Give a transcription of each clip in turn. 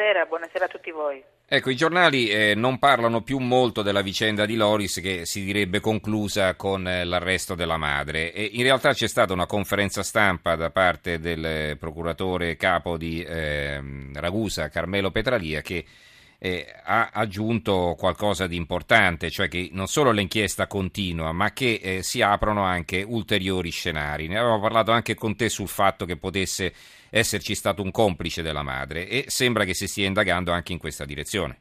Buonasera, buonasera a tutti voi. Ecco, i giornali eh, non parlano più molto della vicenda di Loris che si direbbe conclusa con eh, l'arresto della madre. E in realtà c'è stata una conferenza stampa da parte del eh, procuratore capo di ehm, Ragusa, Carmelo Petralia, che eh, ha aggiunto qualcosa di importante, cioè che non solo l'inchiesta continua, ma che eh, si aprono anche ulteriori scenari. Ne avevamo parlato anche con te sul fatto che potesse esserci stato un complice della madre e sembra che si stia indagando anche in questa direzione.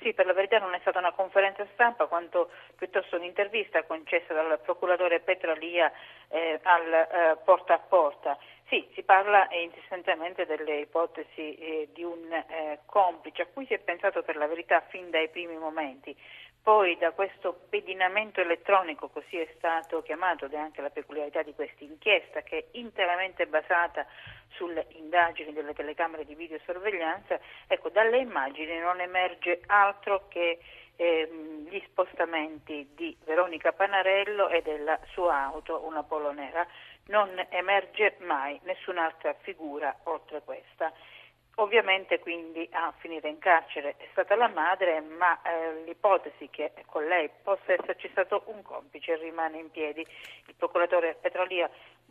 Sì, per la verità non è stata una conferenza stampa quanto piuttosto un'intervista concessa dal procuratore Petralia eh, al eh, porta a porta. Sì, si parla insistentemente delle ipotesi eh, di un eh, complice a cui si è pensato per la verità fin dai primi momenti. Poi da questo pedinamento elettronico, così è stato chiamato, ed è anche la peculiarità di questa inchiesta, che è interamente basata sulle indagini delle telecamere di videosorveglianza, ecco, dalle immagini non emerge altro che ehm, gli spostamenti di Veronica Panarello e della sua auto, una polo nera. Non emerge mai nessun'altra figura oltre questa. Ovviamente quindi a finire in carcere è stata la madre, ma eh, l'ipotesi che con lei possa esserci stato un complice rimane in piedi. Il procuratore Petrolia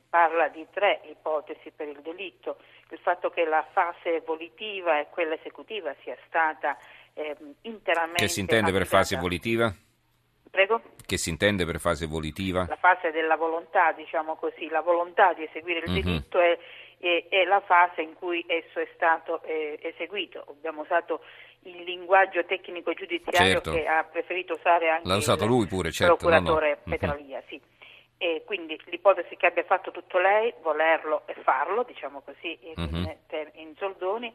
parla di tre ipotesi per il delitto, il fatto che la fase volitiva e quella esecutiva sia stata eh, interamente... Che si intende per fase volitiva? Prego? Che si intende per fase volitiva? La fase della volontà, diciamo così, la volontà di eseguire il mm-hmm. delitto è, è, è, la fase in cui esso è stato eh, eseguito. Abbiamo usato il linguaggio tecnico giudiziario certo. che ha preferito usare anche L'ha usato il lui pure, certo, procuratore no, no. Petralia, sì. E quindi l'ipotesi che abbia fatto tutto lei, volerlo e farlo, diciamo così in, Mhm. in- in soldoni,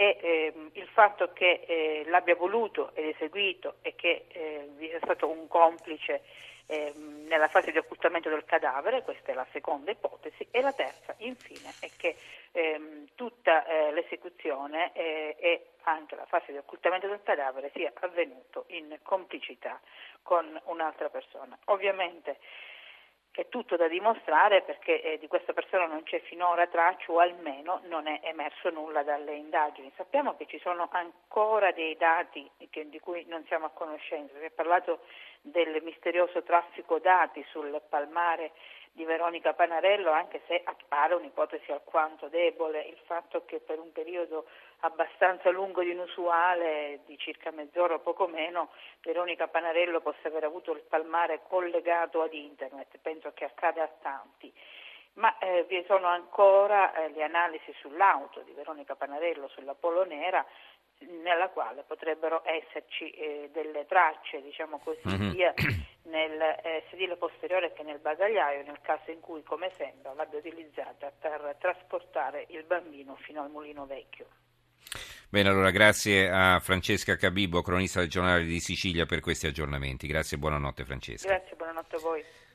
e ehm, il fatto che eh, l'abbia voluto ed eseguito e che eh, vi sia stato un complice ehm, nella fase di occultamento del cadavere, questa è la seconda ipotesi, e la terza infine è che ehm, tutta eh, l'esecuzione eh, e anche la fase di occultamento del cadavere sia avvenuto in complicità con un'altra persona. Ovviamente è tutto da dimostrare perché eh, di questa persona non c'è finora traccia o almeno non è emerso nulla dalle indagini. Sappiamo che ci sono ancora dei dati che- di cui non siamo a conoscenza. Si è parlato del misterioso traffico dati sul palmare di Veronica Panarello, anche se appare un'ipotesi alquanto debole il fatto che per un periodo abbastanza lungo ed inusuale, di circa mezz'ora o poco meno, Veronica Panarello possa aver avuto il palmare collegato ad internet. Penso che accade a tanti. Ma eh, vi sono ancora eh, le analisi sull'auto di Veronica Panarello, sulla Polo Nera, nella quale potrebbero esserci eh, delle tracce, diciamo così, Mhm. sia nel eh, sedile posteriore che nel bagagliaio, nel caso in cui, come sembra, l'abbia utilizzata per trasportare il bambino fino al mulino vecchio. Bene, allora grazie a Francesca Cabibbo, cronista del giornale di Sicilia, per questi aggiornamenti. Grazie e buonanotte Francesca. Grazie, buonanotte a voi.